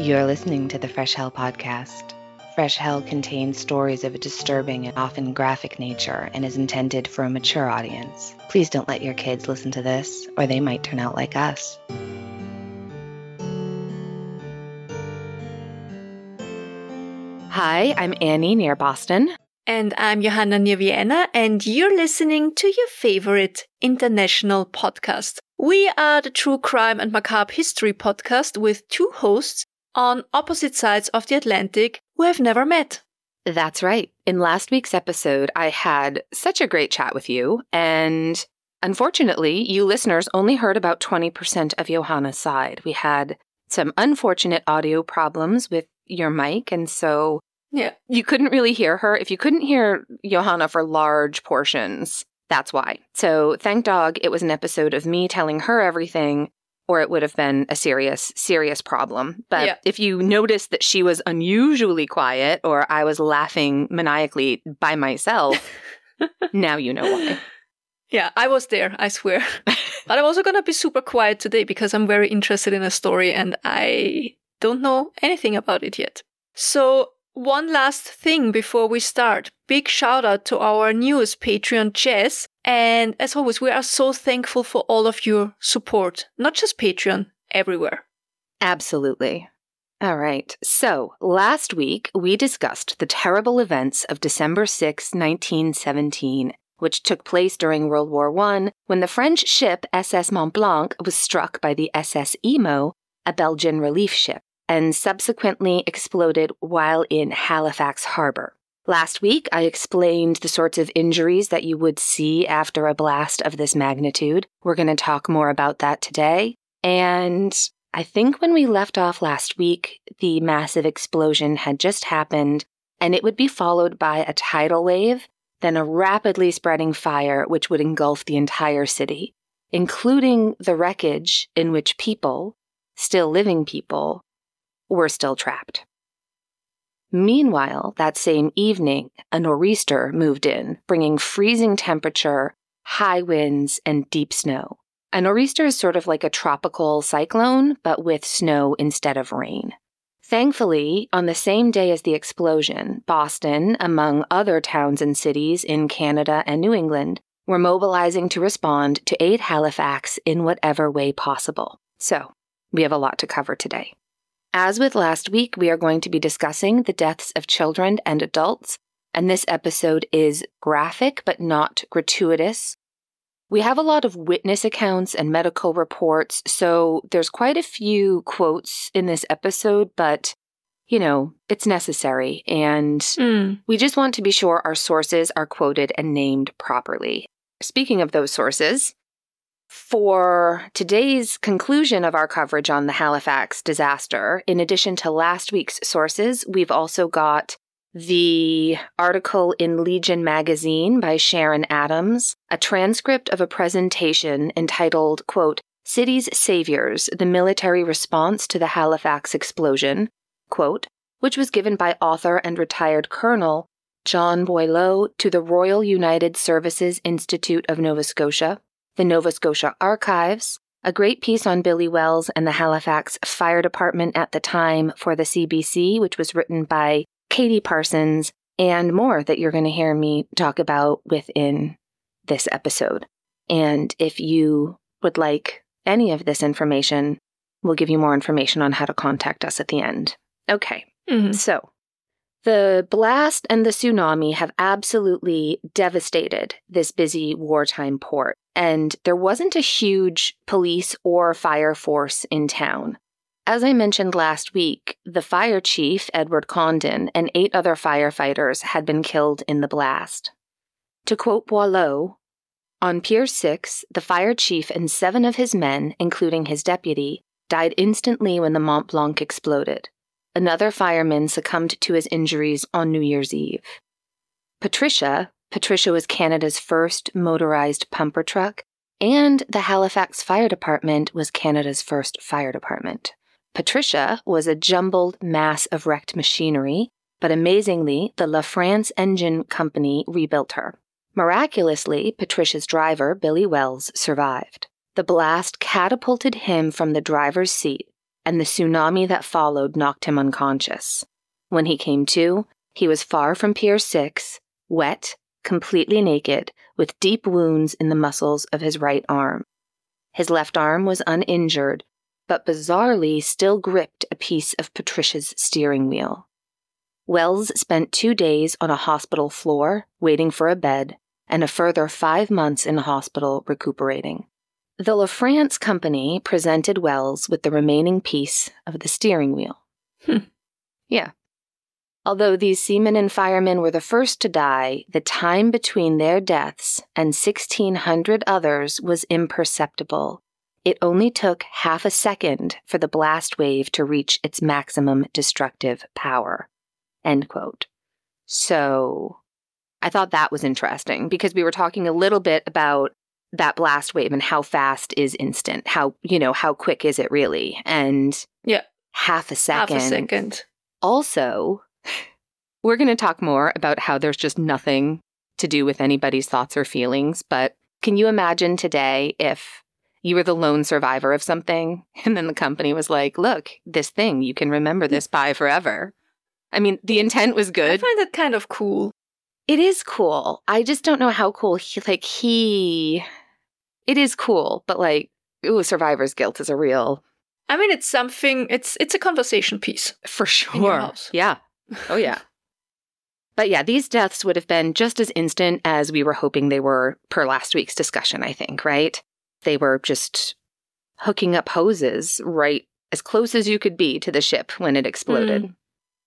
You're listening to the Fresh Hell podcast. Fresh Hell contains stories of a disturbing and often graphic nature and is intended for a mature audience. Please don't let your kids listen to this, or they might turn out like us. Hi, I'm Annie near Boston. And I'm Johanna near Vienna, and you're listening to your favorite international podcast. We are the True Crime and Macabre History podcast with two hosts on opposite sides of the Atlantic who have never met. That's right. In last week's episode, I had such a great chat with you, and unfortunately, you listeners only heard about 20% of Johanna's side. We had some unfortunate audio problems with your mic, and so yeah. you couldn't really hear her. If you couldn't hear Johanna for large portions, that's why. So, thank dog, it was an episode of me telling her everything or it would have been a serious, serious problem. But Yeah. if you noticed that she was unusually quiet or I was laughing maniacally by myself, now you know why. Yeah, I was there, I swear. but I'm also gonna be super quiet today because I'm very interested in a story and I don't know anything about it yet. So, one last thing before we start. Big shout out to our newest Patreon, Jess. And as always, we are so thankful for all of your support, not just Patreon, everywhere. Absolutely. All right. So, last week we discussed the terrible events of December 6, 1917, which took place during World War I when the French ship SS Mont Blanc was struck by the SS Imo, a Belgian relief ship, and subsequently exploded while in Halifax Harbor. Last week, I explained the sorts of injuries that you would see after a blast of this magnitude. We're going to talk more about that today. And I think when we left off last week, the massive explosion had just happened, and it would be followed by a tidal wave, then a rapidly spreading fire which would engulf the entire city, including the wreckage in which people, still living people, were still trapped. Meanwhile, that same evening, a nor'easter moved in, bringing freezing temperature, high winds, and deep snow. A nor'easter is sort of like a tropical cyclone, but with snow instead of rain. Thankfully, on the same day as the explosion, Boston, among other towns and cities in Canada and New England, were mobilizing to respond to aid Halifax in whatever way possible. So, we have a lot to cover today. As with last week, we are going to be discussing the deaths of children and adults, and this episode is graphic but not gratuitous. We have a lot of witness accounts and medical reports, so there's quite a few quotes in this episode, but you know, it's necessary, and Mm. we just want to be sure our sources are quoted and named properly. Speaking of those sources, for today's conclusion of our coverage on the Halifax disaster, in addition to last week's sources, we've also got the article in Legion magazine by Sharon Adams, a transcript of a presentation entitled, quote, Cities Saviors, the Military Response to the Halifax Explosion, quote, which was given by author and retired colonel John Boileau to the Royal United Services Institute of Nova Scotia, the Nova Scotia Archives, a great piece on Billy Wells and the Halifax Fire Department at the time for the CBC, which was written by Katie Parsons, and more that you're going to hear me talk about within this episode. And if you would like any of this information, we'll give you more information on how to contact us at the end. Okay. Mhm. So, the blast and the tsunami have absolutely devastated this busy wartime port, and there wasn't a huge police or fire force in town. As I mentioned last week, the fire chief, Edward Condon, and eight other firefighters had been killed in the blast. To quote Boileau, on Pier 6, the fire chief and seven of his men, including his deputy, died instantly when the Mont Blanc exploded. Another fireman succumbed to his injuries on New Year's Eve. Patricia, Patricia was Canada's first motorized pumper truck, and the Halifax Fire Department was Canada's first fire department. Patricia was a jumbled mass of wrecked machinery, but amazingly, the LaFrance Engine Company rebuilt her. Miraculously, Patricia's driver, Billy Wells, survived. The blast catapulted him from the driver's seat, and the tsunami that followed knocked him unconscious. When he came to, he was far from Pier 6, wet, completely naked, with deep wounds in the muscles of his right arm. His left arm was uninjured, but bizarrely still gripped a piece of Patricia's steering wheel. Wells spent two days on a hospital floor, waiting for a bed, and a further five months in hospital recuperating. The LaFrance Company presented Wells with the remaining piece of the steering wheel. Hmm. Yeah. Although these seamen and firemen were the first to die, the time between their deaths and 1,600 others was imperceptible. It only took half a second for the blast wave to reach its maximum destructive power. End quote. So I thought that was interesting because we were talking a little bit about that blast wave and how fast is instant. How, you know, how quick is it really? And Yeah. half a second. Half a second. Also, we're going to talk more about how there's just nothing to do with anybody's thoughts or feelings. But can you imagine today if you were the lone survivor of something and then the company was like, look, this thing, you can remember this by forever? I mean, the intent was good. I find that kind of cool. It is cool. I just don't know how cool he, like, he, it is cool, but like, ooh, survivor's guilt is a real, I mean, it's something. It's it's a conversation piece. for sure. In your house. Yeah. Oh, yeah. But yeah, these deaths would have been just as instant as we were hoping they were per last week's discussion, I think, right? They were just hooking up hoses right as close as you could be to the ship when it exploded. Mm.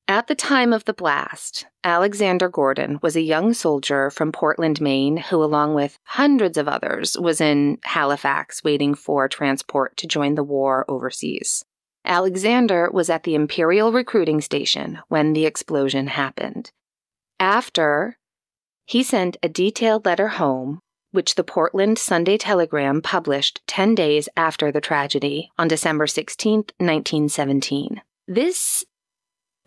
At the time of the blast, Alexander Gordon was a young soldier from Portland, Maine, who, along with hundreds of others, was in Halifax waiting for transport to join the war overseas. Alexander was at the Imperial recruiting station when the explosion happened. After, he sent a detailed letter home, which the Portland Sunday Telegram published 10 days after the tragedy on December 16, 1917. This,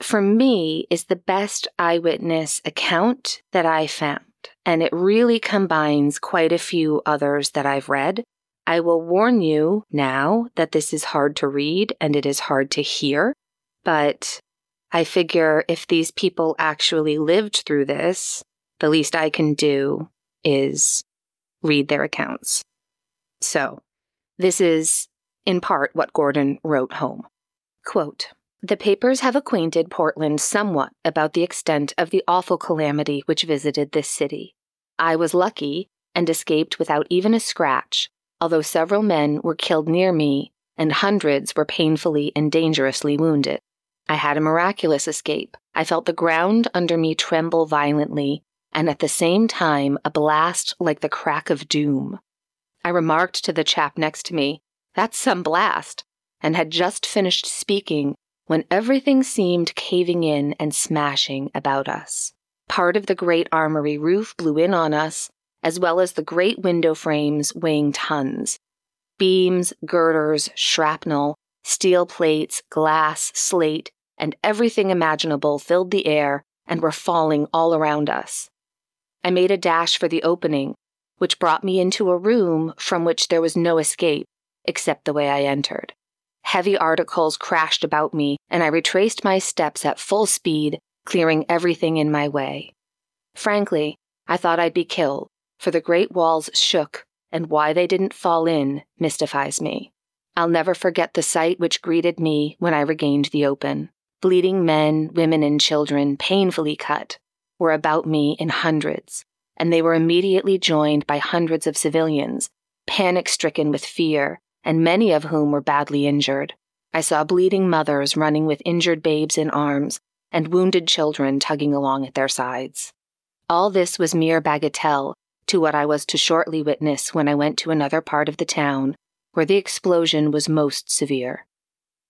for me, is the best eyewitness account that I found, and it really combines quite a few others that I've read. I will warn you now that this is hard to read and it is hard to hear, but I figure if these people actually lived through this, the least I can do is read their accounts. So, this is in part what Gordon wrote home. Quote, the papers have acquainted Portland somewhat about the extent of the awful calamity which visited this city. I was lucky and escaped without even a scratch, although several men were killed near me and hundreds were painfully and dangerously wounded. I had a miraculous escape. I felt the ground under me tremble violently, and at the same time a blast like the crack of doom. I remarked to the chap next to me, That's some blast, and had just finished speaking when everything seemed caving in and smashing about us. Part of the great armory roof blew in on us, as well as the great window frames weighing tons. Beams, girders, shrapnel, steel plates, glass, slate, and everything imaginable filled the air and were falling all around us. I made a dash for the opening, which brought me into a room from which there was no escape except the way I entered. Heavy articles crashed about me, and I retraced my steps at full speed, clearing everything in my way. Frankly, I thought I'd be killed, for the great walls shook, and why they didn't fall in mystifies me. I'll never forget the sight which greeted me when I regained the open. Bleeding men, women, and children, painfully cut, were about me in hundreds, and they were immediately joined by hundreds of civilians, panic stricken with fear, and many of whom were badly injured. I saw bleeding mothers running with injured babes in arms, and wounded children tugging along at their sides. All this was mere bagatelle to what I was to shortly witness when I went to another part of the town where the explosion was most severe.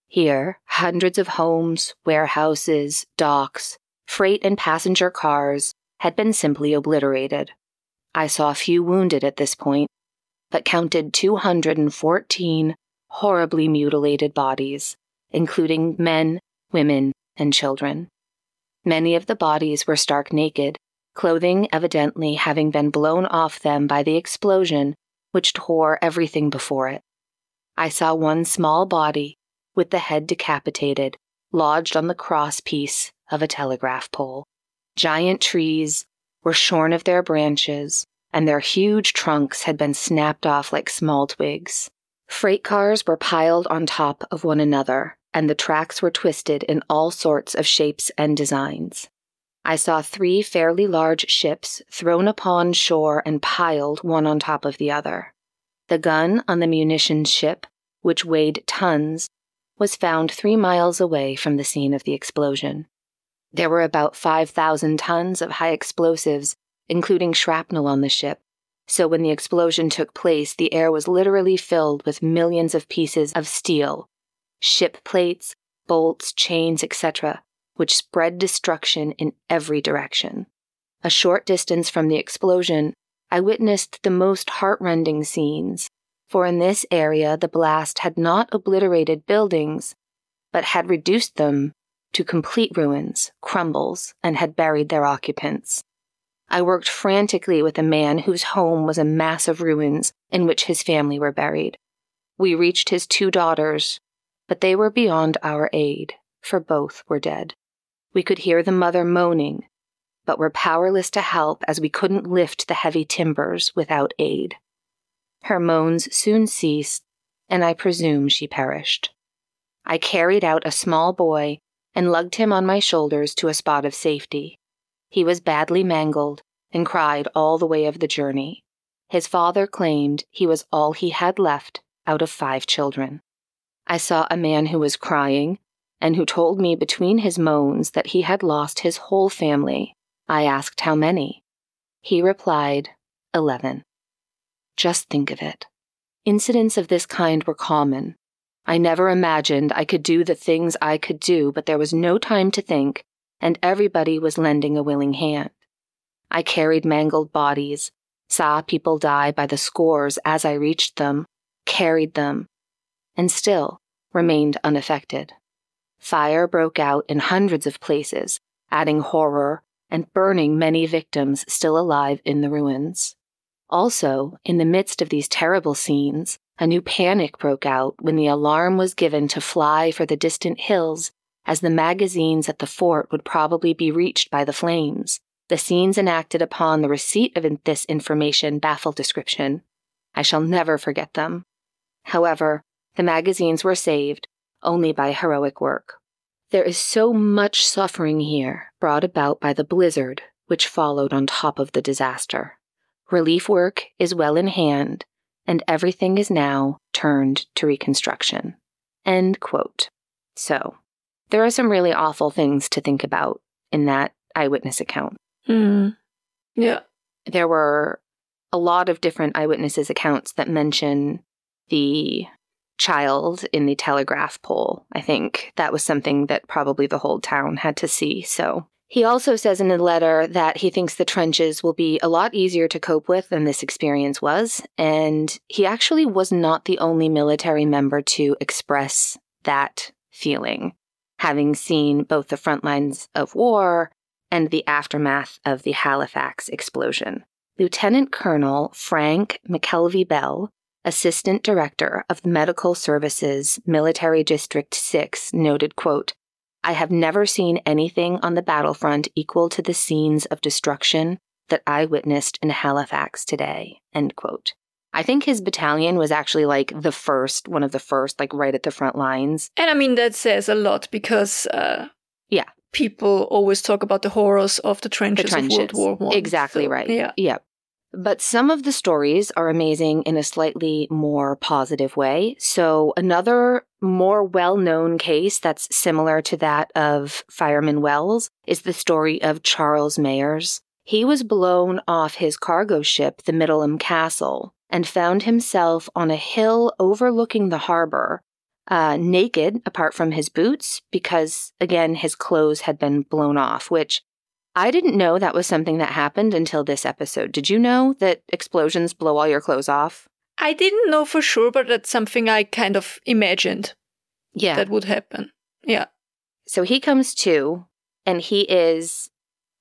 Here, hundreds of homes, warehouses, docks, freight and passenger cars had been simply obliterated. I saw few wounded at this point, but counted 214 horribly mutilated bodies, including men, women, and children. Many of the bodies were stark naked, clothing evidently having been blown off them by the explosion, which tore everything before it. I saw one small body, with the head decapitated, lodged on the cross piece of a telegraph pole. Giant trees were shorn of their branches, and their huge trunks had been snapped off like small twigs. Freight cars were piled on top of one another, and the tracks were twisted in all sorts of shapes and designs. I saw three fairly large ships thrown upon shore and piled one on top of the other. The gun on the munitions ship, which weighed tons, was found three miles away from the scene of the explosion. There were about 5,000 tons of high explosives, including shrapnel on the ship, so when the explosion took place, the air was literally filled with millions of pieces of steel, ship plates, bolts, chains, etc., which spread destruction in every direction. A short distance from the explosion, I witnessed the most heartrending scenes, for in this area the blast had not obliterated buildings, but had reduced them to complete ruins, crumbles, and had buried their occupants. I worked frantically with a man whose home was a mass of ruins in which his family were buried. We reached his two daughters, but they were beyond our aid, for both were dead. We could hear the mother moaning, but were powerless to help as we couldn't lift the heavy timbers without aid. Her moans soon ceased, and I presume she perished. I carried out a small boy and lugged him on my shoulders to a spot of safety. He was badly mangled and cried all the way of the journey. His father claimed he was all he had left out of five children. I saw a man who was crying and who told me between his moans that he had lost his whole family. I asked how many. He replied, Eleven. Just think of it. Incidents of this kind were common. I never imagined I could do the things I could do, but there was no time to think, and everybody was lending a willing hand. I carried mangled bodies, saw people die by the scores as I reached them, carried them, and still remained unaffected. Fire broke out in hundreds of places, adding horror and burning many victims still alive in the ruins. Also, in the midst of these terrible scenes, a new panic broke out when the alarm was given to fly for the distant hills, as the magazines at the fort would probably be reached by the flames. The scenes enacted upon the receipt of this information baffle description. I shall never forget them. However, the magazines were saved only by heroic work. There is so much suffering here brought about by the blizzard which followed on top of the disaster. Relief work is well in hand, and everything is now turned to reconstruction. End quote. So, there are some really awful things to think about in that eyewitness account. Mm. Yeah. There were a lot of different eyewitnesses' accounts that mention the child in the telegraph pole. I think that was something that probably the whole town had to see. So he also says in a letter that he thinks the trenches will be a lot easier to cope with than this experience was. And he actually was not the only military member to express that feeling, having seen both the front lines of war and the aftermath of the Halifax explosion. Lieutenant Colonel Frank McKelvey Bell assistant director of the Medical Services Military District 6 noted, quote, I have never seen anything on the battlefront equal to the scenes of destruction that I witnessed in Halifax today, end quote. I think his battalion was actually like the first, one of the first, like right at the front lines. And I mean, that says a lot because, uh, yeah, people always talk about the horrors of the trenches, the trenches. of World War One. Exactly so, right. Yeah. Yeah. But some of the stories are amazing in a slightly more positive way. So, another more well known case that's similar to that of Fireman Wells is the story of Charles Mayers. He was blown off his cargo ship, the Middleham Castle, and found himself on a hill overlooking the harbor, uh, naked apart from his boots, because again, his clothes had been blown off, which I didn't know that was something that happened until this episode. Did you know that explosions blow all your clothes off? I didn't know for sure, but that's something I kind of imagined. Yeah. That would happen. Yeah. So he comes to, and he is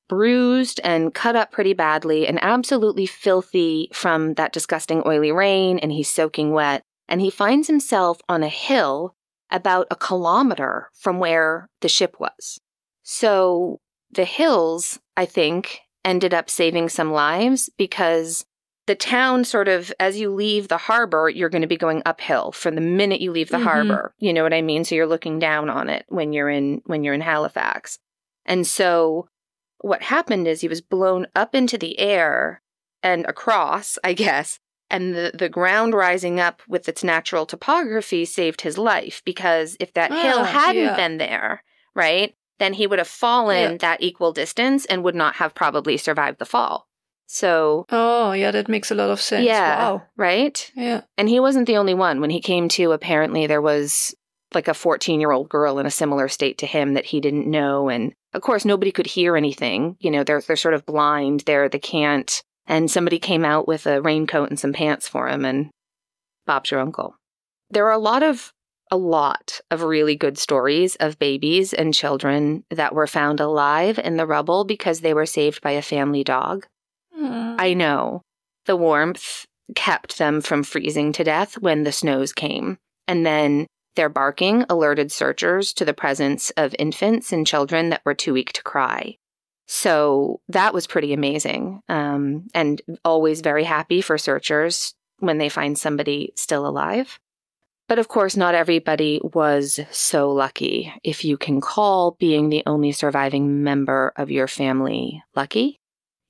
bruised and cut up pretty badly and absolutely filthy from that disgusting oily rain, and he's soaking wet. And he finds himself on a hill about a kilometer from where the ship was. So the hills, I think, ended up saving some lives because the town sort of as you leave the harbor you're going to be going uphill from the minute you leave the mm-hmm. harbor you know what i mean so you're looking down on it when you're in when you're in halifax and so what happened is he was blown up into the air and across i guess and the, the ground rising up with its natural topography saved his life because if that oh, hill hadn't yeah. been there right then he would have fallen yeah. that equal distance and would not have probably survived the fall so. Oh, yeah, that makes a lot of sense. Yeah. Wow. Right? Yeah. And he wasn't the only one. When he came to, apparently there was like a 14 year old girl in a similar state to him that he didn't know. And of course, nobody could hear anything. You know, they're, they're sort of blind. They're, they can't. And somebody came out with a raincoat and some pants for him, and Bob's your uncle. There are a lot of a lot of really good stories of babies and children that were found alive in the rubble because they were saved by a family dog. Mm. I know. The warmth kept them from freezing to death when the snows came. And then their barking alerted searchers to the presence of infants and children that were too weak to cry. So that was pretty amazing. Um, and always very happy for searchers when they find somebody still alive. But of course, not everybody was so lucky. If you can call being the only surviving member of your family lucky,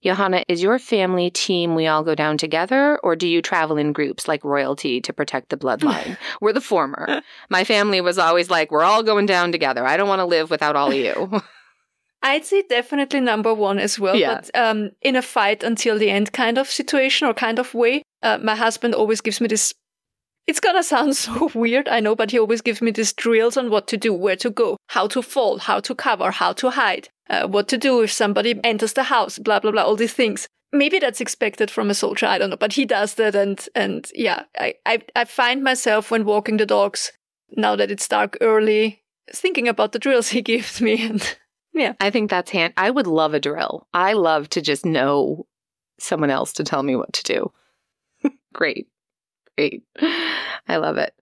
Johanna, is your family team we all go down together, or do you travel in groups like royalty to protect the bloodline? we're the former. My family was always like, we're all going down together. I don't want to live without all of you. I'd say definitely number one as well. Yeah. But um, in a fight until the end kind of situation or kind of way, uh, my husband always gives me this. It's gonna sound so weird, I know, but he always gives me these drills on what to do, where to go, how to fall, how to cover, how to hide uh, what to do if somebody enters the house, blah, blah, blah, all these things. Maybe that's expected from a soldier, I don't know, but he does that. And, and yeah, I, I, I find myself when walking the dogs, now that it's dark early, thinking about the drills he gives me. And yeah. I think that's hand. I would love a drill. I love to just know someone else to tell me what to do. Great. Great. I love it.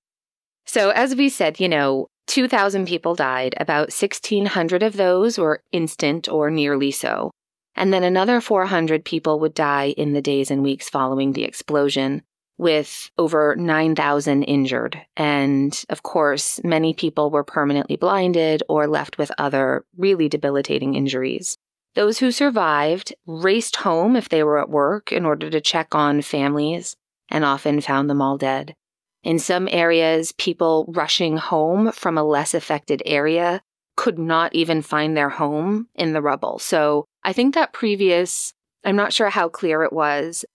So, as we said, you know, 2,000 people died. About 1,600 of those were instant or nearly so. And then another 400 people would die in the days and weeks following the explosion, with over 9,000 injured. And of course, many people were permanently blinded or left with other really debilitating injuries. Those who survived raced home if they were at work in order to check on families and often found them all dead. In some areas, people rushing home from a less affected area could not even find their home in the rubble. So I think that previous, I'm not sure how clear it was.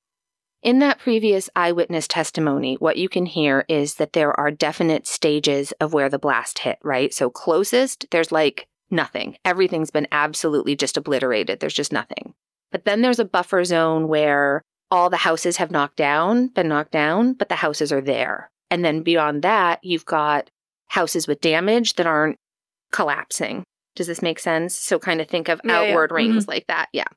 In that previous eyewitness testimony, what you can hear is that there are definite stages of where the blast hit, right? So closest, there's like nothing. Everything's been absolutely just obliterated. There's just nothing. But then there's a buffer zone where all the houses have knocked down, been knocked down, but the houses are there. And then beyond that, you've got houses with damage that aren't collapsing. Does this make sense? So kind of think of yeah, outward yeah. rings mm-hmm. like that. Yeah.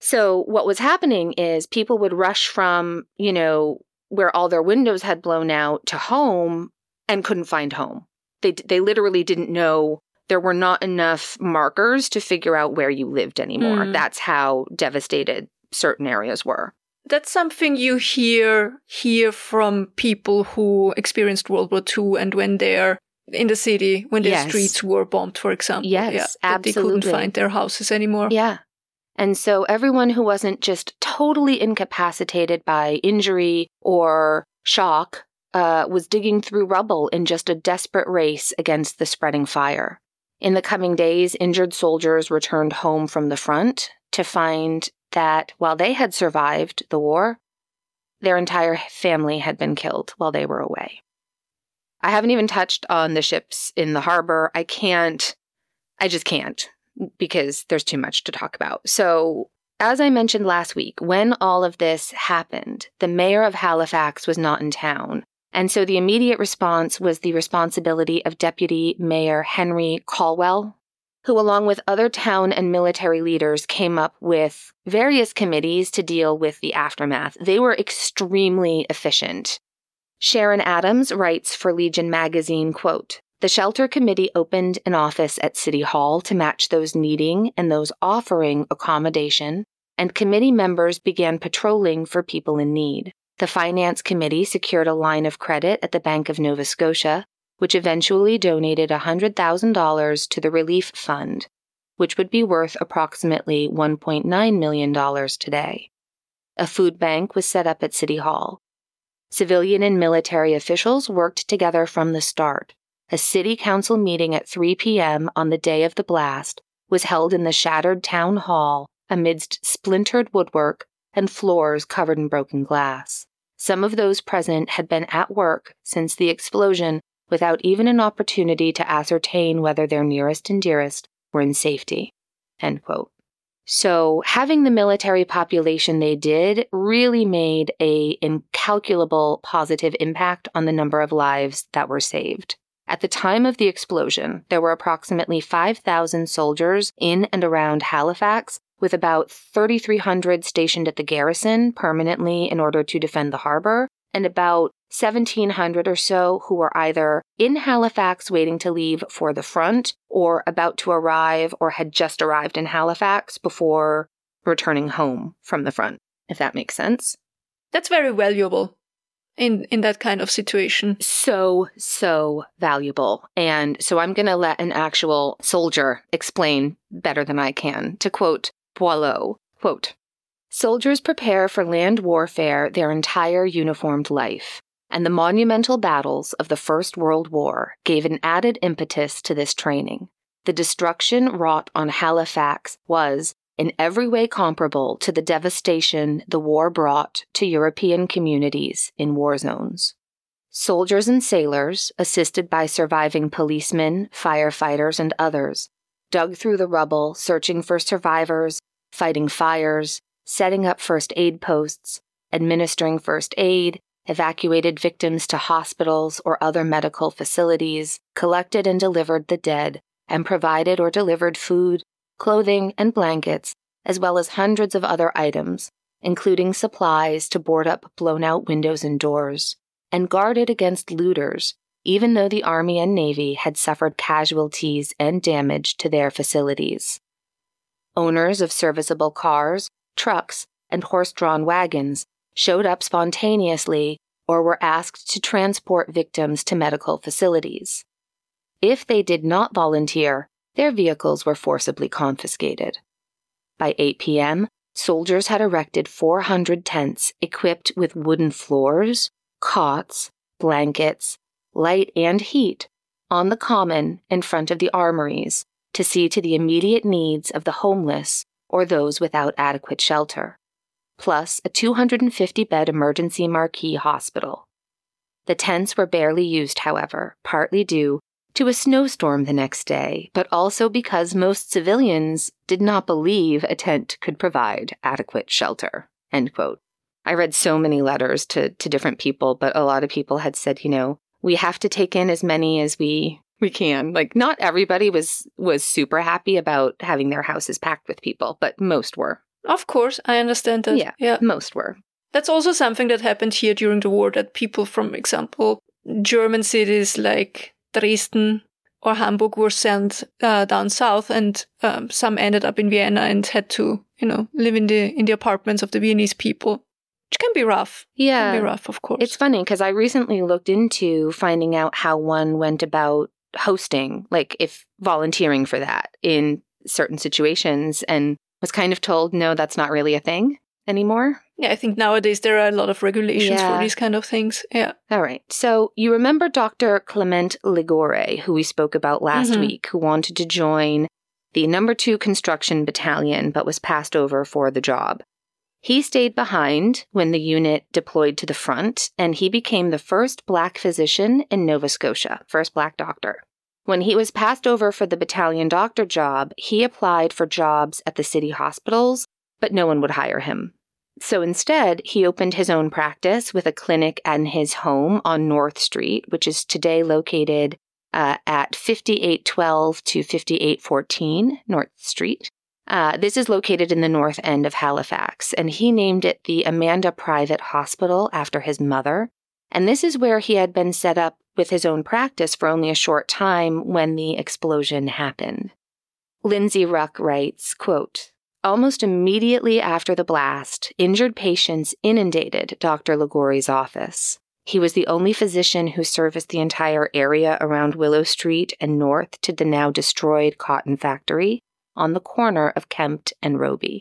So what was happening is people would rush from, you know, where all their windows had blown out to home and couldn't find home. They they literally didn't know there were not enough markers to figure out where you lived anymore. Mm. That's how devastated certain areas were that's something you hear hear from people who experienced World War II and when they're in the city when their yes. streets were bombed, for example. Yes, yeah, absolutely. They couldn't find their houses anymore. Yeah. And so everyone who wasn't just totally incapacitated by injury or shock uh, was digging through rubble in just a desperate race against the spreading fire. In the coming days, injured soldiers returned home from the front to find that while they had survived the war, their entire family had been killed while they were away. I haven't even touched on the ships in the harbor. I can't, I just can't because there's too much to talk about. So, as I mentioned last week, when all of this happened, the mayor of Halifax was not in town. And so the immediate response was the responsibility of Deputy Mayor Henry Colwell, who, along with other town and military leaders, came up with various committees to deal with the aftermath. They were extremely efficient. Sharon Adams writes for Legion magazine, quote, The shelter committee opened an office at City Hall to match those needing and those offering accommodation, and committee members began patrolling for people in need. The finance committee secured a line of credit at the Bank of Nova Scotia, which eventually donated $100,000 to the relief fund, which would be worth approximately $1.9 million today. A food bank was set up at City Hall. Civilian and military officials worked together from the start. A city council meeting at 3 p.m. on the day of the blast was held in the shattered town hall amidst splintered woodwork and floors covered in broken glass. Some of those present had been at work since the explosion without even an opportunity to ascertain whether their nearest and dearest were in safety. So, having the military population they did really made a incalculable positive impact on the number of lives that were saved. At the time of the explosion, there were approximately 5,000 soldiers in and around Halifax with about 3,300 stationed at the garrison permanently in order to defend the harbor, and about 1,700 or so who were either in Halifax waiting to leave for the front or about to arrive or had just arrived in Halifax before returning home from the front, if that makes sense. That's very valuable in in that kind of situation. So so valuable. And so I'm going to let an actual soldier explain better than I can. To quote Boileau, quote, Soldiers prepare for land warfare their entire uniformed life, and the monumental battles of the First World War gave an added impetus to this training. The destruction wrought on Halifax was, in every way comparable to the devastation the war brought to European communities in war zones. Soldiers and sailors, assisted by surviving policemen, firefighters, and others, dug through the rubble searching for survivors, fighting fires, setting up first aid posts, administering first aid, evacuated victims to hospitals or other medical facilities, collected and delivered the dead, and provided or delivered food, clothing, and blankets, as well as hundreds of other items, including supplies to board up blown out windows and doors, and guarded against looters, even though the Army and Navy had suffered casualties and damage to their facilities. Owners of serviceable cars trucks, and horse drawn wagons showed up spontaneously or were asked to transport victims to medical facilities. If they did not volunteer, their vehicles were forcibly confiscated. By 8 p.m., soldiers had erected 400 tents equipped with wooden floors, cots, blankets, light, and heat on the common in front of the armories to see to the immediate needs of the homeless or those without adequate shelter, plus a 250 bed emergency marquee hospital. The tents were barely used, however, partly due to a snowstorm the next day, but also because most civilians did not believe a tent could provide adequate shelter. End quote. I read so many letters to, to different people, but a lot of people had said, you know, we have to take in as many as we we can. Like not everybody was was super happy about having their houses packed with people, but most were. Of course, I understand that. Yeah, yeah. most were. That's also something that happened here during the war that people from example German cities like Dresden or Hamburg were sent uh, down south, and um, some ended up in Vienna and had to, you know, live in the in the apartments of the Viennese people, which can be rough. Yeah, can be rough, of course. It's funny because I recently looked into finding out how one went about hosting, like if volunteering for that in certain situations, and was kind of told, no, that's not really a thing anymore. Yeah, I think nowadays there are a lot of regulations yeah. for these kind of things. Yeah. All right. So you remember Dr. Clement Ligoure, who we spoke about last mm-hmm. week, who wanted to join the number two construction battalion but was passed over for the job. He stayed behind when the unit deployed to the front, and he became the first black physician in Nova Scotia, first black doctor. When he was passed over for the battalion doctor job, he applied for jobs at the city hospitals, but no one would hire him. So instead, he opened his own practice with a clinic in his home on North Street, which is today located uh, at 5812 to 5814 North Street. Uh, this is located in the north end of Halifax, and he named it the Amanda Private Hospital after his mother. And this is where he had been set up with his own practice for only a short time when the explosion happened. Lindsay Ruck writes, quote, Almost immediately after the blast, injured patients inundated Dr. Ligoure's office. He was the only physician who serviced the entire area around Willow Street and north to the now destroyed cotton factory on the corner of Kempt and Robie.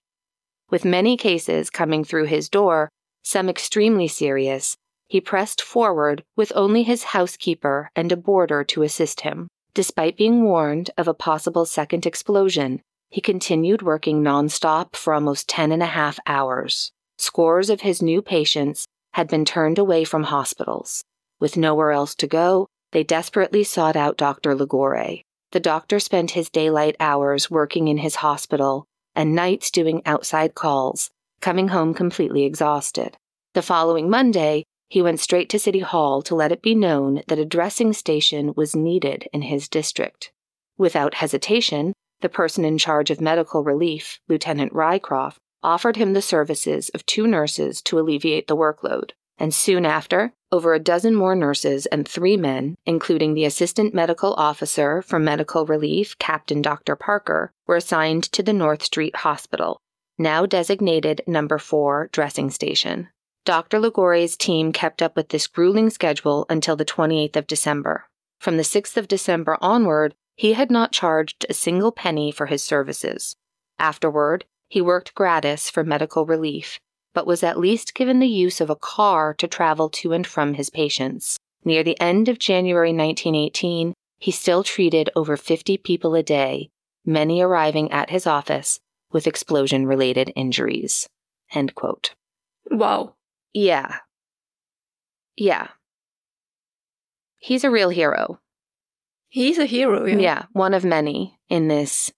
With many cases coming through his door, some extremely serious, he pressed forward with only his housekeeper and a boarder to assist him. Despite being warned of a possible second explosion, he continued working nonstop for almost ten and a half hours. Scores of his new patients had been turned away from hospitals. With nowhere else to go, they desperately sought out Dr. Ligoure. The doctor spent his daylight hours working in his hospital and nights doing outside calls, coming home completely exhausted. The following Monday, he went straight to City Hall to let it be known that a dressing station was needed in his district. Without hesitation, the person in charge of medical relief, Lieutenant Rycroft, offered him the services of two nurses to alleviate the workload. And soon after, over a dozen more nurses and three men, including the assistant medical officer for medical relief, Captain Dr. Parker, were assigned to the North Street Hospital, now designated number 4 dressing station. Dr. Ligoure's team kept up with this grueling schedule until the 28th of December. From the 6th of December onward, he had not charged a single penny for his services. Afterward, he worked gratis for medical relief, but was at least given the use of a car to travel to and from his patients. Near the end of January 1918, he still treated over 50 people a day, many arriving at his office with explosion related injuries. End quote. Wow. Yeah. Yeah. He's a real hero. He's a hero, yeah. Yeah, one of many in this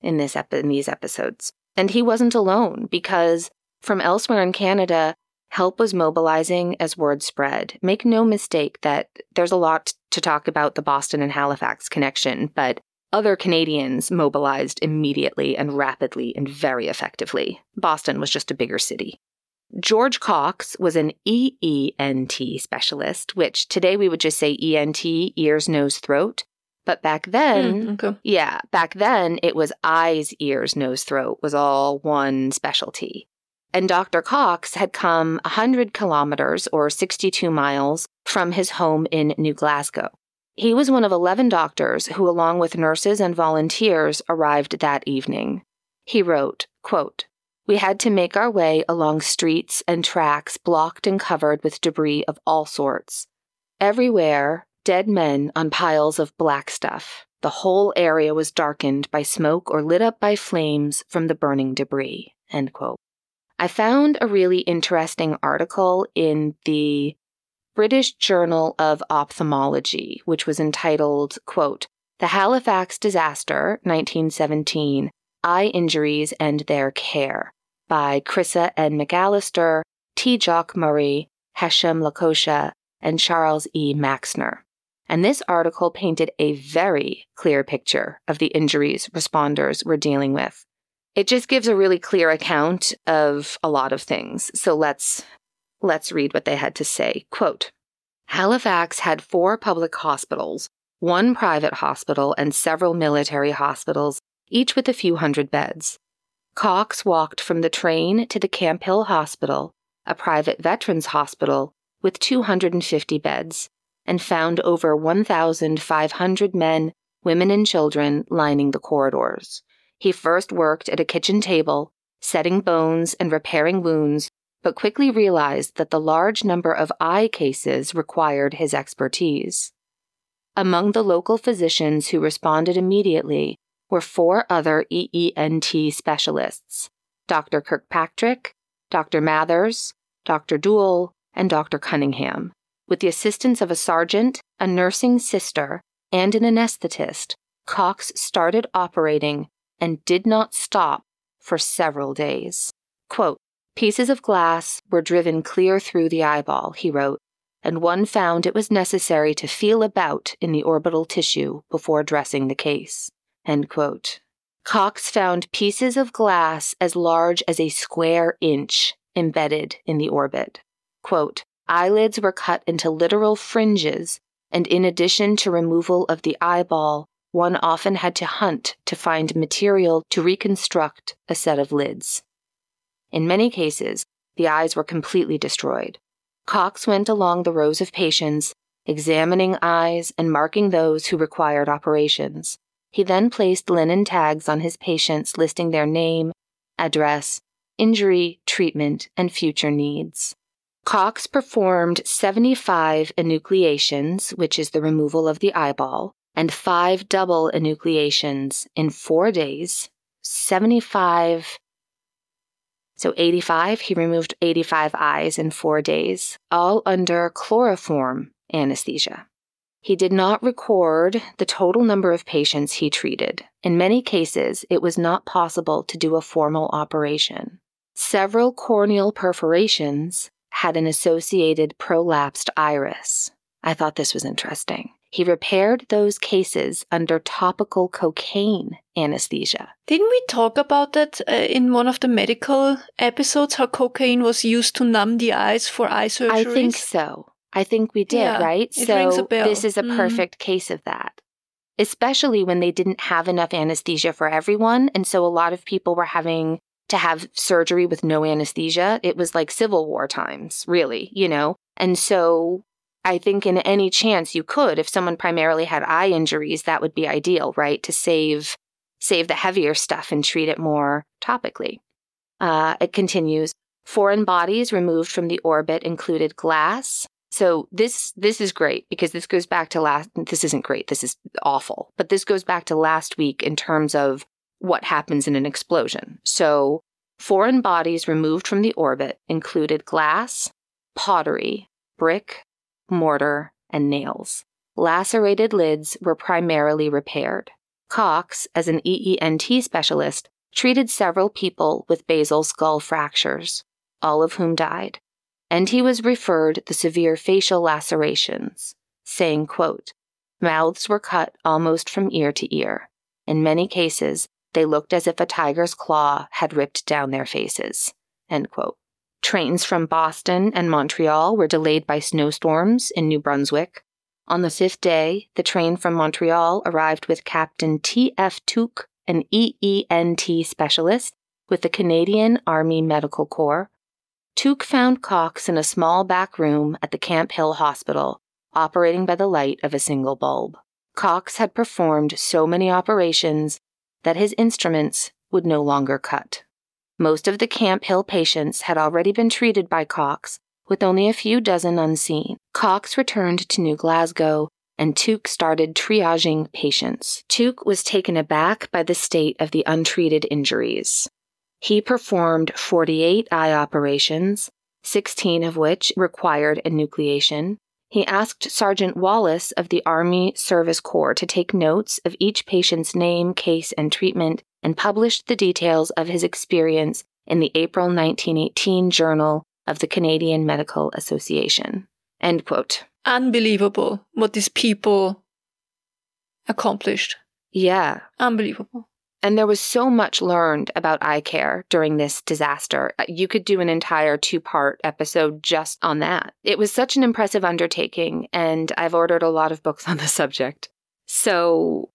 in this epi- in these episodes. And he wasn't alone because from elsewhere in Canada, help was mobilizing as word spread. Make no mistake that there's a lot to talk about the Boston and Halifax connection, but other Canadians mobilized immediately and rapidly and very effectively. Boston was just a bigger city. George Cox was an EENT specialist, which today we would just say ENT, ears, nose, throat. But back then, Mm, okay. yeah, back then it was eyes, ears, nose, throat was all one specialty. And Dr. Cox had come 100 kilometers or 62 miles from his home in New Glasgow. He was one of 11 doctors who, along with nurses and volunteers, arrived that evening. He wrote, quote, We had to make our way along streets and tracks blocked and covered with debris of all sorts. Everywhere, dead men on piles of black stuff. The whole area was darkened by smoke or lit up by flames from the burning debris. I found a really interesting article in the British Journal of Ophthalmology, which was entitled, quote, The Halifax Disaster, 1917, Eye Injuries and Their Care, by Chrissa N. McAllister, T. Jock Murray, Hashem Lakosha, and Charles E. Maxner. And this article painted a very clear picture of the injuries responders were dealing with. It just gives a really clear account of a lot of things. So let's let's read what they had to say. Quote Halifax had four public hospitals, one private hospital, and several military hospitals, each with a few hundred beds. Cox walked from the train to the Camp Hill Hospital, a private veterans hospital with 250 beds, and found over 1,500 men, women, and children lining the corridors. He first worked at a kitchen table, setting bones and repairing wounds, but quickly realized that the large number of eye cases required his expertise. Among the local physicians who responded immediately were four other EENT specialists Dr. Kirkpatrick, Dr. Mathers, Dr. Doole, and Dr. Cunningham. With the assistance of a sergeant, a nursing sister, and an anesthetist, Cox started operating and did not stop for several days. Quote, Pieces of glass were driven clear through the eyeball, he wrote, and one found it was necessary to feel about in the orbital tissue before dressing the case. End quote. Cox found pieces of glass as large as a square inch embedded in the orbit. Quote, Eyelids were cut into literal fringes and in addition to removal of the eyeball, one often had to hunt to find material to reconstruct a set of lids. In many cases, the eyes were completely destroyed. Cox went along the rows of patients, examining eyes and marking those who required operations. He then placed linen tags on his patients listing their name, address, injury, treatment, and future needs. Cox performed 75 enucleations, which is the removal of the eyeball, and five double enucleations in four days. 75. So 85, he removed 85 eyes in four days, all under chloroform anesthesia. He did not record the total number of patients he treated. In many cases, it was not possible to do a formal operation. Several corneal perforations had an associated prolapsed iris. I thought this was interesting. He repaired those cases under topical cocaine anesthesia. Didn't we talk about that uh, in one of the medical episodes? How cocaine was used to numb the eyes for eye surgery? I think so. I think we did, Yeah, right? so rings a bell. this is a Mm. perfect case of that. Especially when they didn't have enough anesthesia for everyone. And so a lot of people were having to have surgery with no anesthesia. It was like Civil War times, really, you know? And so I think in any chance you could, if someone primarily had eye injuries, that would be ideal, right? To save save the heavier stuff and treat it more topically. Uh, it continues. Foreign bodies removed from the orbit included glass. So this this is great because this goes back to last. This isn't great. This is awful. But this goes back to last week in terms of what happens in an explosion. So foreign bodies removed from the orbit included glass, pottery, brick, mortar, and nails. Lacerated lids were primarily repaired. Cox, as an EENT specialist, treated several people with basal skull fractures, all of whom died, and he was referred the severe facial lacerations, saying, quote, Mouths were cut almost from ear to ear. In many cases, they looked as if a tiger's claw had ripped down their faces. End quote. Trains from Boston and Montreal were delayed by snowstorms in New Brunswick. On the fifth day, the train from Montreal arrived with Captain T.F. Tuke, an EENT specialist with the Canadian Army Medical Corps. Tuke found Cox in a small back room at the Camp Hill Hospital, operating by the light of a single bulb. Cox had performed so many operations that his instruments would no longer cut. Most of the Camp Hill patients had already been treated by Cox, with only a few dozen unseen. Cox returned to New Glasgow, and Tuke started triaging patients. Tuke was taken aback by the state of the untreated injuries. He performed 48 eye operations, 16 of which required enucleation. He asked Sergeant Wallace of the Army Service Corps to take notes of each patient's name, case, and treatment and published the details of his experience in the April 1918 Journal of the Canadian Medical Association. End quote. Unbelievable what these people accomplished. Yeah. Unbelievable. And there was so much learned about eye care during this disaster. Uh, You could do an entire two part episode just on that. It was such an impressive undertaking, and I've ordered a lot of books on the subject. So,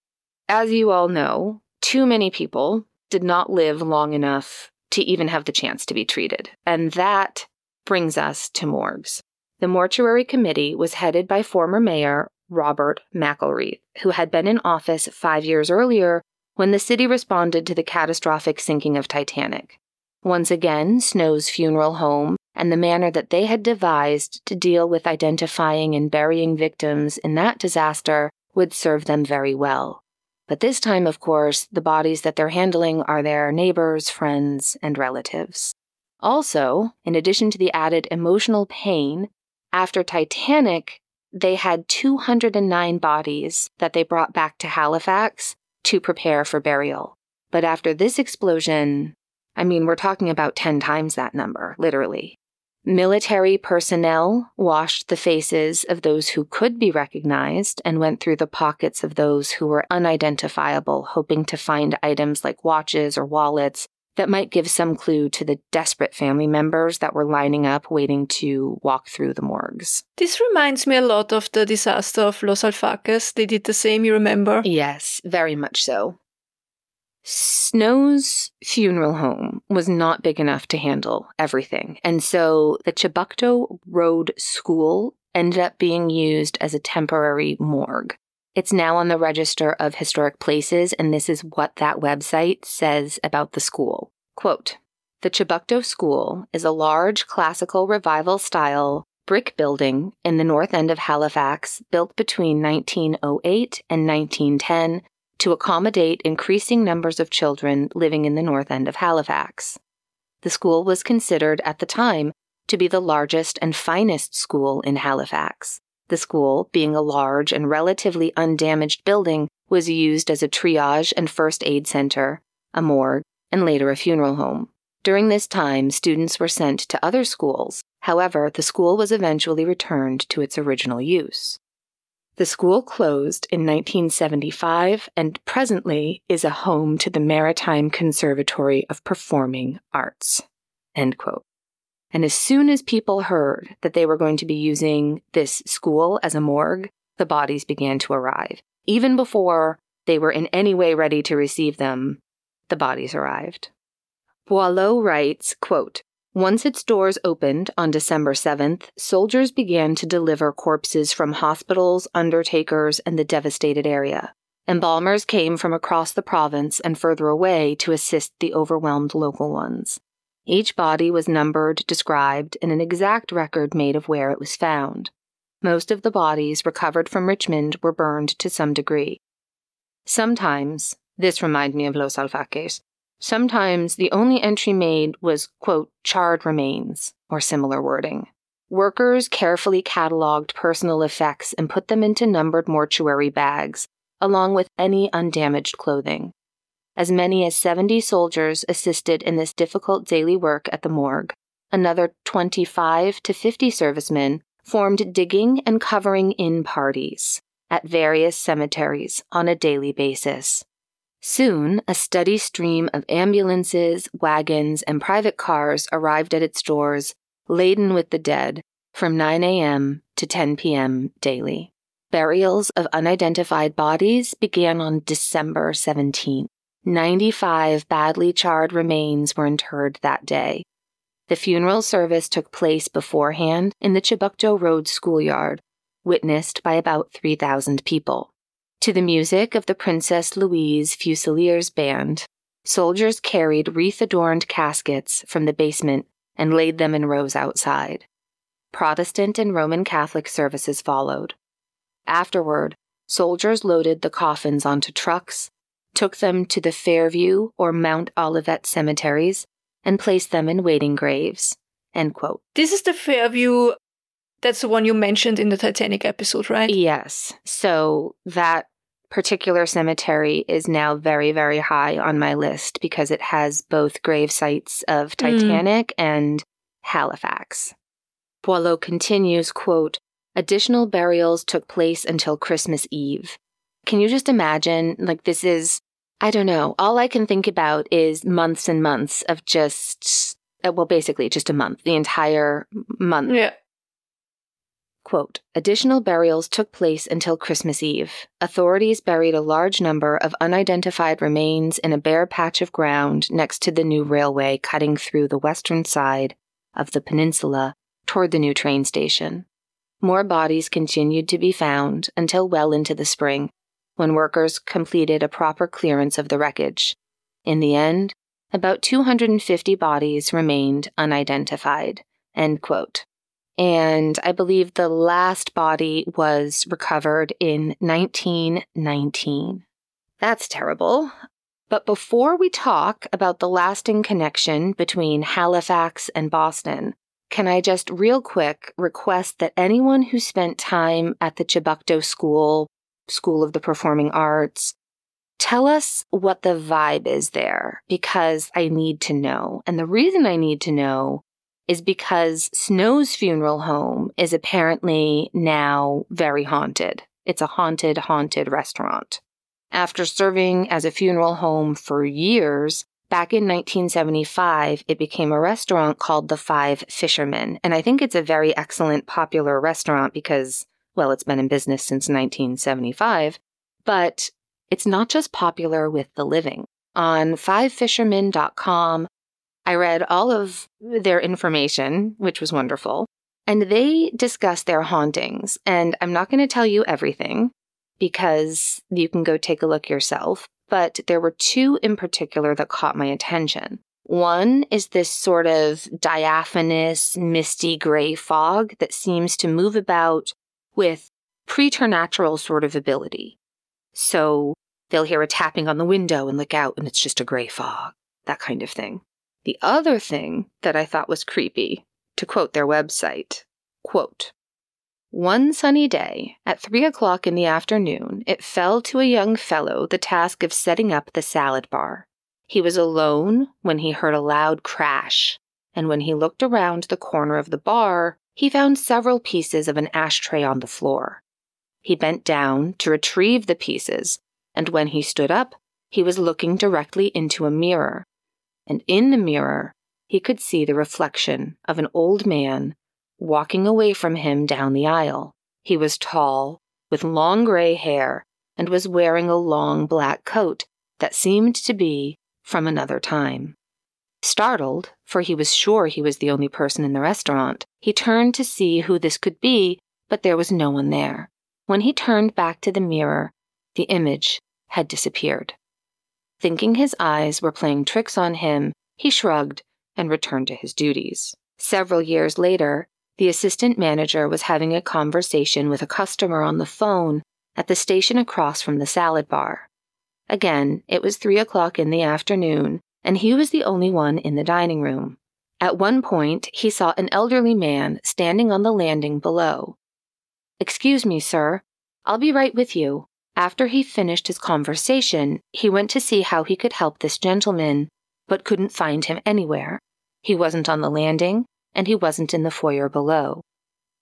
as you all know, too many people did not live long enough to even have the chance to be treated. And that brings us to morgues. The mortuary committee was headed by former mayor Robert MacIlreith, who had been in office five years earlier when the city responded to the catastrophic sinking of Titanic. Once again, Snow's funeral home and the manner that they had devised to deal with identifying and burying victims in that disaster would serve them very well. But this time, of course, the bodies that they're handling are their neighbors, friends, and relatives. Also, in addition to the added emotional pain, after Titanic, they had 209 bodies that they brought back to Halifax to prepare for burial. But after this explosion, I mean, we're talking about 10 times that number, literally. Military personnel washed the faces of those who could be recognized and went through the pockets of those who were unidentifiable, hoping to find items like watches or wallets that might give some clue to the desperate family members that were lining up waiting to walk through the morgues. This reminds me a lot of the disaster of Los Alfaques. They did the same, you remember? Yes, very much so. Snow's funeral home was not big enough to handle everything. And so the Chebucto Road School ended up being used as a temporary morgue. It's now on the Register of Historic Places, and this is what that website says about the school. Quote The Chebucto School is a large classical revival style brick building in the north end of Halifax built between 1908 and 1910 to accommodate increasing numbers of children living in the north end of Halifax. The school was considered at the time to be the largest and finest school in Halifax. The school, being a large and relatively undamaged building, was used as a triage and first aid center, a morgue, and later a funeral home. During this time, students were sent to other schools. However, the school was eventually returned to its original use. The school closed in 1975 and presently is a home to the Maritime Conservatory of Performing Arts. End quote. And as soon as people heard that they were going to be using this school as a morgue, the bodies began to arrive. Even before they were in any way ready to receive them, the bodies arrived. Boileau writes, quote, once its doors opened on December 7th, soldiers began to deliver corpses from hospitals, undertakers, and the devastated area. Embalmers came from across the province and further away to assist the overwhelmed local ones. Each body was numbered, described, and an exact record made of where it was found. Most of the bodies recovered from Richmond were burned to some degree. Sometimes, this reminded me of Los Alfaques, Sometimes the only entry made was, quote, charred remains, or similar wording. Workers carefully cataloged personal effects and put them into numbered mortuary bags, along with any undamaged clothing. As many as 70 soldiers assisted in this difficult daily work at the morgue. Another 25 to 50 servicemen formed digging and covering in parties at various cemeteries on a daily basis. Soon, a steady stream of ambulances, wagons, and private cars arrived at its doors, laden with the dead, from 9 a.m. to 10 p.m. daily. Burials of unidentified bodies began on December 17. 95 badly charred remains were interred that day. The funeral service took place beforehand in the Chebucto Road schoolyard, witnessed by about 3,000 people. To the music of the Princess Louise Fusiliers Band, soldiers carried wreath adorned caskets from the basement and laid them in rows outside. Protestant and Roman Catholic services followed. Afterward, soldiers loaded the coffins onto trucks, took them to the Fairview or Mount Olivet cemeteries, and placed them in waiting graves. This is the Fairview that's the one you mentioned in the Titanic episode, right? Yes. So that particular cemetery is now very, very high on my list because it has both grave sites of hmm. Titanic mm. and Halifax. Boileau continues, quote, additional burials took place until Christmas Eve. Can you just imagine? Like, this is, I don't know, all I can think about is months and months of just, uh, well, basically just a month, the entire month. Yeah. Quote, Additional burials took place until Christmas Eve. Authorities buried a large number of unidentified remains in a bare patch of ground next to the new railway cutting through the western side of the peninsula toward the new train station. More bodies continued to be found until well into the spring, when workers completed a proper clearance of the wreckage. In the end, about 250 bodies remained unidentified. End quote. And I believe the last body was recovered in 1919. That's terrible. But before we talk about the lasting connection between Halifax and Boston, can I just real quick request that anyone who spent time at the Chebucto School, School of the Performing Arts, tell us what the vibe is there because I need to know. And the reason I need to know is because Snow's funeral home is apparently now very haunted. It's a haunted, haunted restaurant. After serving as a funeral home for years, back in 1975, it became a restaurant called The Five Fishermen. And I think it's a very excellent, popular restaurant because, well, it's been in business since 1975. But it's not just popular with the living. On fivefishermen.com, I read all of their information, which was wonderful, and they discuss their hauntings. And I'm not going to tell you everything because you can go take a look yourself, but there were two in particular that caught my attention. One is this sort of diaphanous, misty gray fog that seems to move about with preternatural sort of ability. So they'll hear a tapping on the window and look out, and it's just a gray fog, that kind of thing. The other thing that I thought was creepy, to quote their website, quote, one sunny day, at three o'clock in the afternoon, it fell to a young fellow the task of setting up the salad bar. He was alone when he heard a loud crash, and when he looked around the corner of the bar, he found several pieces of an ashtray on the floor. He bent down to retrieve the pieces, and when he stood up, he was looking directly into a mirror. And in the mirror, he could see the reflection of an old man walking away from him down the aisle. He was tall, with long gray hair, and was wearing a long black coat that seemed to be from another time. Startled, for he was sure he was the only person in the restaurant, he turned to see who this could be, but there was no one there. When he turned back to the mirror, the image had disappeared. Thinking his eyes were playing tricks on him, he shrugged and returned to his duties. Several years later, the assistant manager was having a conversation with a customer on the phone at the station across from the salad bar. Again, it was three o'clock in the afternoon, and he was the only one in the dining room. At one point, he saw an elderly man standing on the landing below. Excuse me, sir. I'll be right with you. After he finished his conversation, he went to see how he could help this gentleman, but couldn't find him anywhere. He wasn't on the landing, and he wasn't in the foyer below.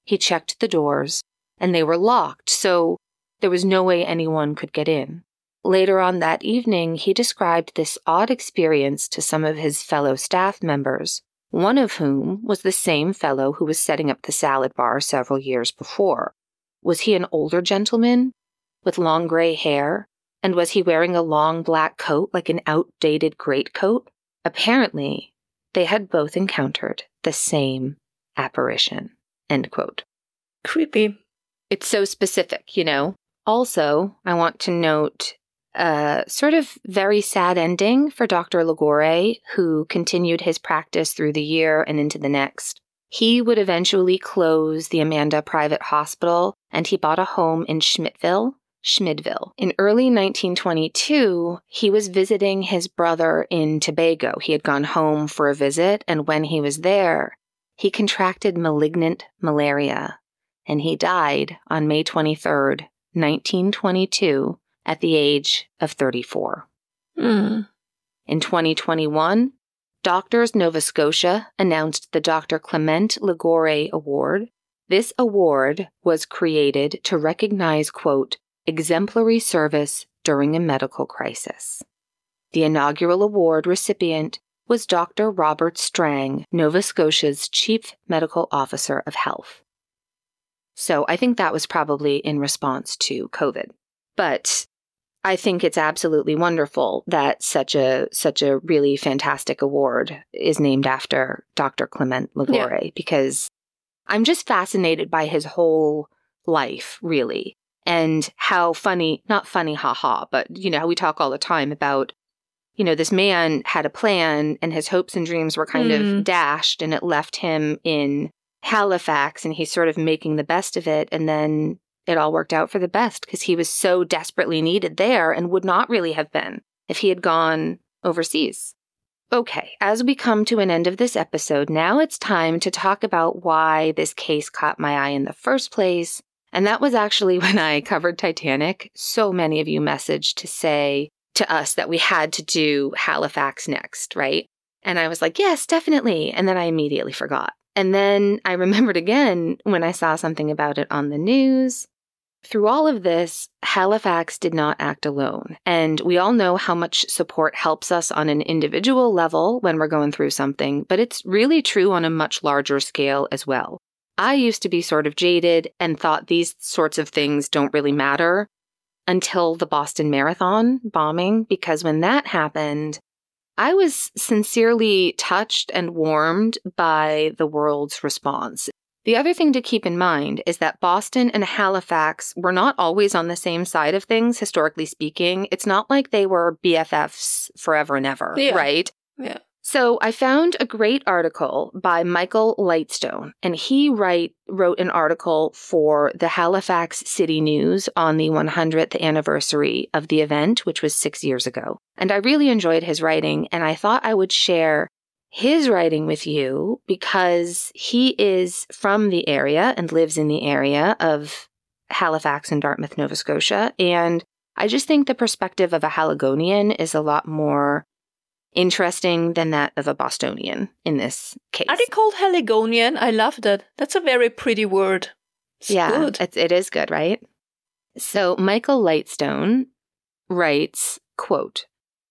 He checked the doors, and they were locked, so there was no way anyone could get in. Later on that evening, he described this odd experience to some of his fellow staff members, one of whom was the same fellow who was setting up the salad bar several years before. Was he an older gentleman with long gray hair? And was he wearing a long black coat like an outdated greatcoat? Apparently, they had both encountered the same apparition. End quote. Creepy. It's so specific, you know. Also, I want to note a sort of very sad ending for Dr. Ligoure, who continued his practice through the year and into the next. He would eventually close the Amanda Private Hospital and he bought a home in Schmidtville, Schmidtville. In early 1922, he was visiting his brother in Tobago. He had gone home for a visit, and when he was there, he contracted malignant malaria, and he died on May 23rd, 1922, at the age of 34. Mm. In 2021, Doctors Nova Scotia announced the Dr. Clement Ligoure Award. This award was created to recognize, quote, exemplary service during a medical crisis. The inaugural award recipient was Dr. Robert Strang, Nova Scotia's Chief Medical Officer of Health. So I think that was probably in response to COVID. But I think it's absolutely wonderful that such a such a really fantastic award is named after Dr. Clement Ligoure yeah. because I'm just fascinated by his whole life, really and how funny, not funny, haha, but you know, how we talk all the time about, you know, this man had a plan and his hopes and dreams were kind mm. of dashed and it left him in Halifax and he's sort of making the best of it. And then it all worked out for the best because he was so desperately needed there and would not really have been if he had gone overseas. Okay, as we come to an end of this episode, now it's time to talk about why this case caught my eye in the first place and that was actually when I covered Titanic. So many of you messaged to say to us that we had to do Halifax next, right? And I was like, yes, definitely. And then I immediately forgot. And then I remembered again when I saw something about it on the news. Through all of this, Halifax did not act alone. And we all know how much support helps us on an individual level when we're going through something, but it's really true on a much larger scale as well. I used to be sort of jaded and thought these sorts of things don't really matter until the Boston Marathon bombing, because when that happened, I was sincerely touched and warmed by the world's response. The other thing to keep in mind is that Boston and Halifax were not always on the same side of things, historically speaking. It's not like they were BFFs forever and ever, Yeah. right? Yeah. So I found a great article by Michael Lightstone, and he write, wrote an article for the Halifax City News on the 100th anniversary of the event, which was six years ago. And I really enjoyed his writing, and I thought I would share his writing with you because he is from the area and lives in the area of Halifax and Dartmouth, Nova Scotia. And I just think the perspective of a Haligonian is a lot more interesting than that of a Bostonian in this case. Are they called Haligonian? I love that. That's a very pretty word. It's yeah, good. It's, it is good, right? So Michael Lightstone writes, quote,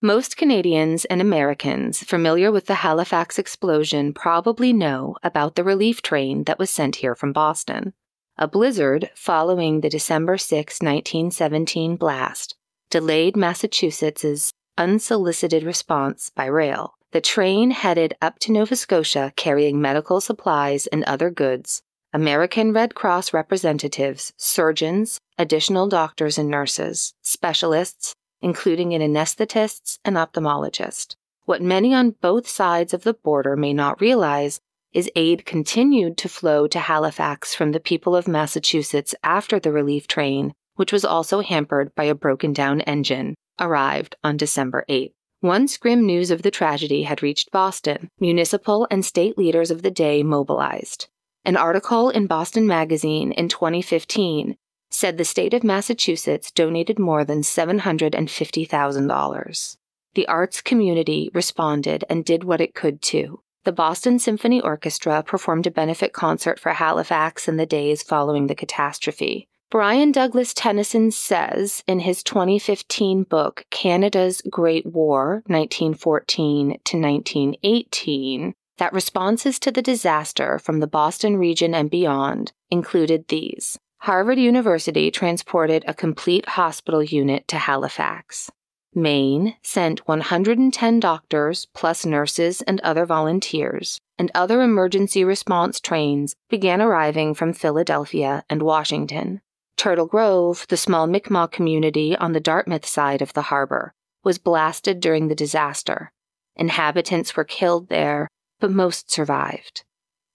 most Canadians and Americans familiar with the Halifax explosion probably know about the relief train that was sent here from Boston. A blizzard following the December 6, 1917 blast delayed Massachusetts's unsolicited response by rail. The train headed up to Nova Scotia carrying medical supplies and other goods. American Red Cross representatives, surgeons, additional doctors and nurses, specialists, including an anesthetist and ophthalmologist. What many on both sides of the border may not realize is aid continued to flow to Halifax from the people of Massachusetts after the relief train, which was also hampered by a broken down engine, arrived on December 8th. Once grim news of the tragedy had reached Boston, municipal and state leaders of the day mobilized. An article in Boston Magazine in 2015 said the state of Massachusetts donated more than $750,000. The arts community responded and did what it could too. The Boston Symphony Orchestra performed a benefit concert for Halifax in the days following the catastrophe. Brian Douglas Tennyson says in his 2015 book, Canada's Great War, 1914 to 1918, that responses to the disaster from the Boston region and beyond included these. Harvard University transported a complete hospital unit to Halifax. Maine sent 110 doctors, plus nurses and other volunteers, and other emergency response trains began arriving from Philadelphia and Washington. Turtle Grove, the small Mi'kmaq community on the Dartmouth side of the harbor, was blasted during the disaster. Inhabitants were killed there, but most survived.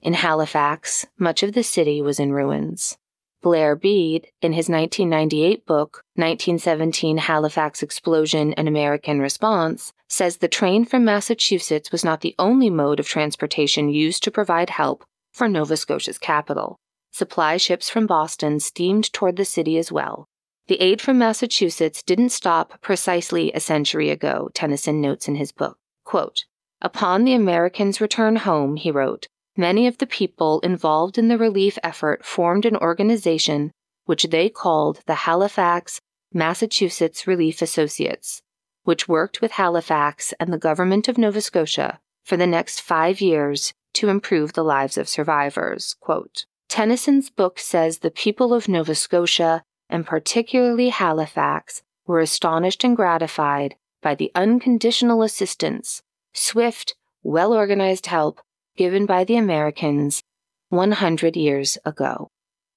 In Halifax, much of the city was in ruins. Blair Beed, in his 1998 book, 1917 Halifax Explosion An American Response, says the train from Massachusetts was not the only mode of transportation used to provide help for Nova Scotia's capital. Supply ships from Boston steamed toward the city as well. The aid from Massachusetts didn't stop precisely a century ago, Tennyson notes in his book. Quote, Upon the Americans' return home, he wrote, many of the people involved in the relief effort formed an organization which they called the Halifax, Massachusetts Relief Associates, which worked with Halifax and the government of Nova Scotia for the next five years to improve the lives of survivors. Quote, Tennyson's book says the people of Nova Scotia, and particularly Halifax, were astonished and gratified by the unconditional assistance, swift, well organized help given by the Americans 100 years ago.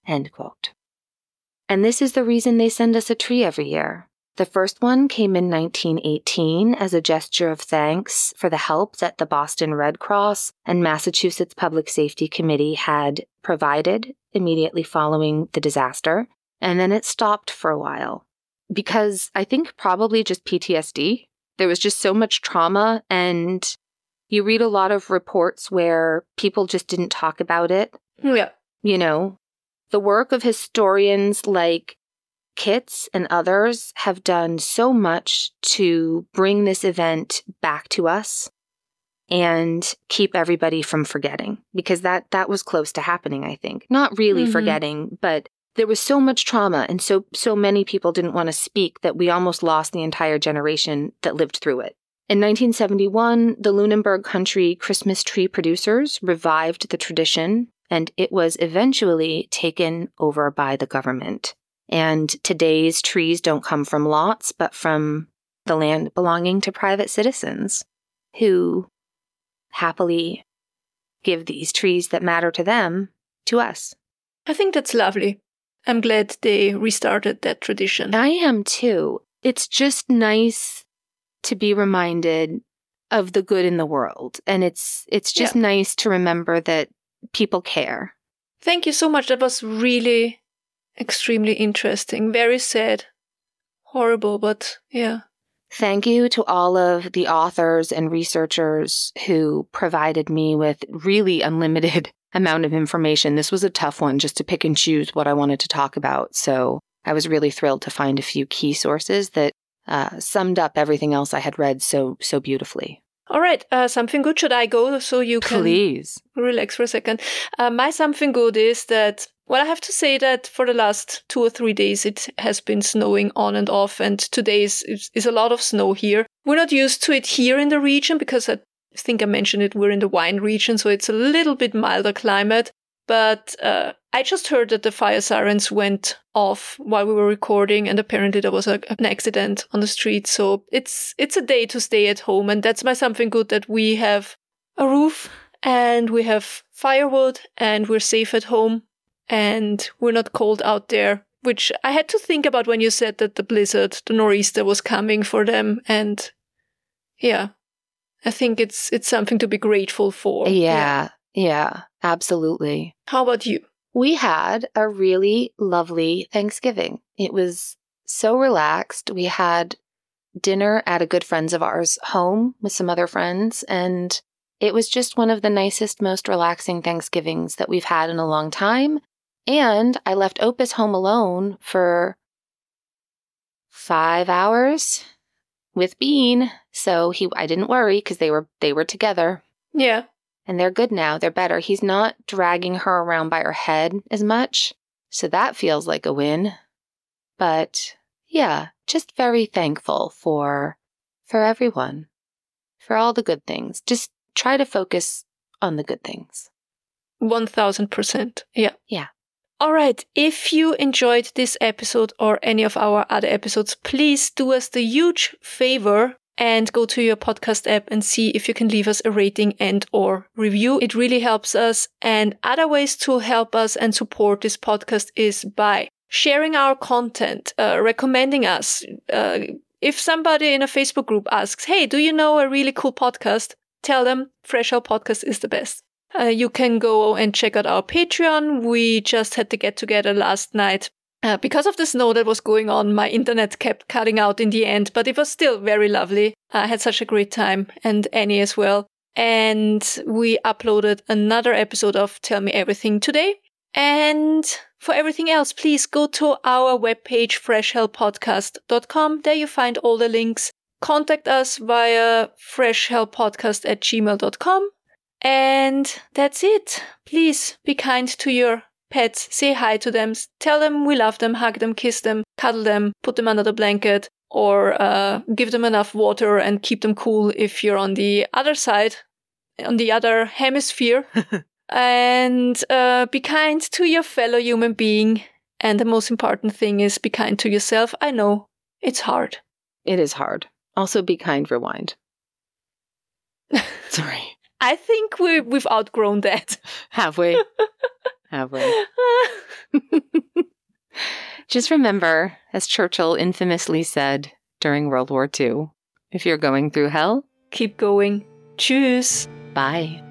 End quote. And this is the reason they send us a tree every year. The first one came in 1918 as a gesture of thanks for the help that the Boston Red Cross and Massachusetts Public Safety Committee had provided immediately following the disaster. And then it stopped for a while because I think probably just PTSD. There was just so much trauma, and you read a lot of reports where people just didn't talk about it Yeah. you know, the work of historians like Kitz and others have done so much to bring this event back to us and keep everybody from forgetting because that that was close to happening I think. Not really Mhm. forgetting, but there was so much trauma and so so many people didn't want to speak that we almost lost the entire generation that lived through it. In 1971, the Lunenburg country Christmas tree producers revived the tradition and it was eventually taken over by the government. And today's trees don't come from lots, but from the land belonging to private citizens who happily give these trees that matter to them to us. I think that's lovely. I'm glad they restarted that tradition. I am too. It's just nice to be reminded of the good in the world and it's it's just yeah. nice to remember that people care. Thank you so much. That was really extremely interesting. Very sad. Horrible, but yeah. Thank you to all of the authors and researchers who provided me with really unlimited amount of information. This was a tough one just to pick and choose what I wanted to talk about. So I was really thrilled to find a few key sources that uh, summed up everything else I had read so so beautifully. All right, uh, something good. Should I go so you can please relax for a second? Uh, my something good is that well, I have to say that for the last two or three days it has been snowing on and off, and today is, is a lot of snow here. We're not used to it here in the region because I think I mentioned it. We're in the wine region, so it's a little bit milder climate. But uh, I just heard that the fire sirens went off while we were recording, and apparently there was a, an accident on the street. So it's it's a day to stay at home, and that's my something good that we have a roof and we have firewood and we're safe at home and we're not cold out there. Which I had to think about when you said that the blizzard, the nor'easter, was coming for them, and yeah, I think it's it's something to be grateful for. Yeah, yeah, yeah absolutely. How about you? We had a really lovely Thanksgiving. It was so relaxed. We had dinner at a good friend's of ours home with some other friends, and it was just one of the nicest, most relaxing Thanksgivings that we've had in a long time. And I left Opus home alone for five hours with Bean, so he I didn't worry because they were they were together. Yeah and they're good now. They're better. He's not dragging her around by her head as much. So that feels like a win. But yeah, just very thankful for for everyone. For all the good things. Just try to focus on the good things. 1000%. Yeah. Yeah. All right. If you enjoyed this episode or any of our other episodes, please do us the huge favor and go to your podcast app and see if you can leave us a rating and or review. It really helps us. And other ways to help us and support this podcast is by sharing our content, uh, recommending us. Uh, if somebody in a Facebook group asks, Hey, do you know a really cool podcast? Tell them Fresh Hell Podcast is the best. Uh, you can go and check out our Patreon. We just had to get together last night uh, because of the snow that was going on, my internet kept cutting out in the end, but it was still very lovely. I had such a great time, and Annie as well. And we uploaded another episode of Tell Me Everything today. And for everything else, please go to our webpage, freshhellpodcast.com. There you find all the links. Contact us via freshhellpodcast at gmail.com. And that's it. Please be kind to your pets, say hi to them, tell them we love them, hug them, kiss them, cuddle them, put them under the blanket, or uh, give them enough water and keep them cool if you're on the other side, on the other hemisphere. and uh, be kind to your fellow human being. And the most important thing is be kind to yourself. I know it's hard. It is hard. Also, be kind, rewind. Sorry. I think we we've outgrown that. Have we? have we? Just remember, as Churchill infamously said during World War II, if you're going through hell, keep going. Choose. Bye.